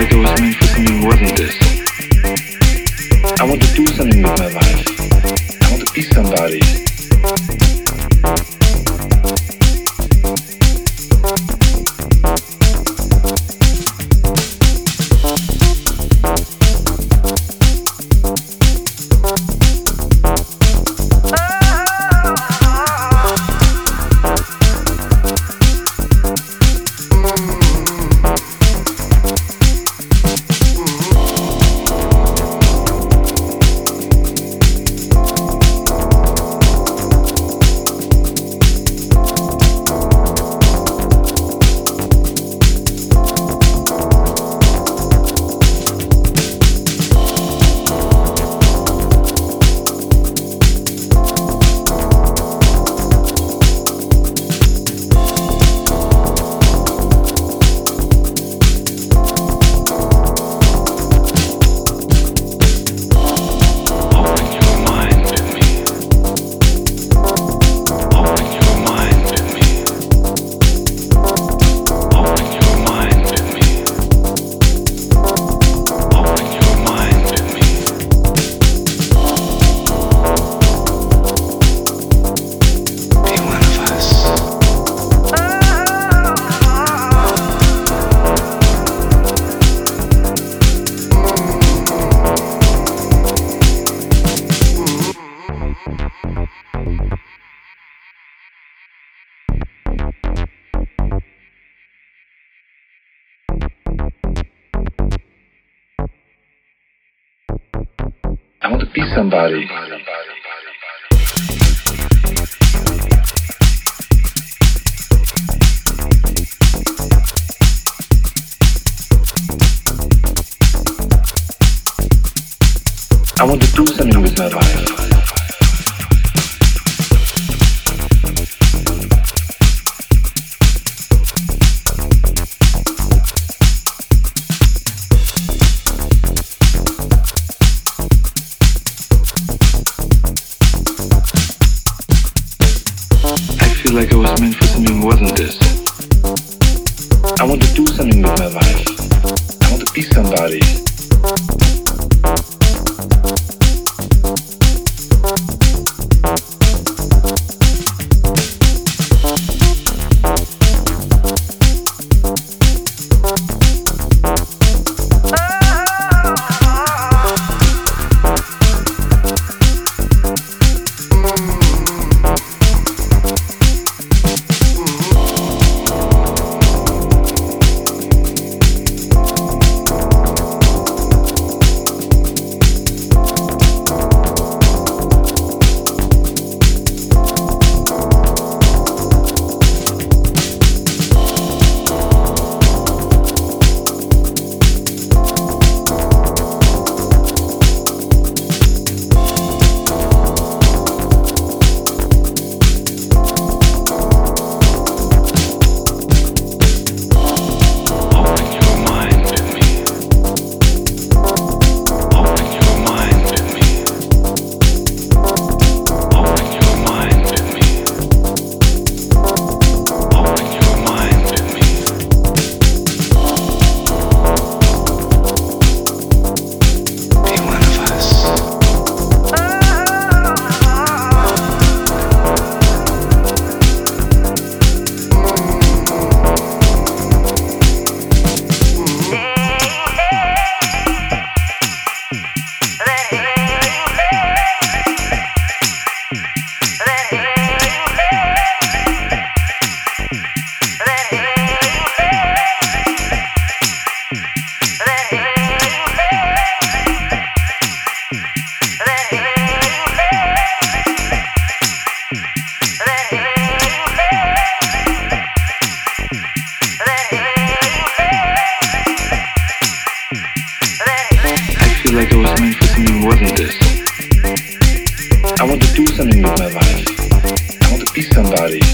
like was meant for something this. I want to do something with my life. I want to be somebody. be somebody. me this. I want to do something with my life. I want to be somebody.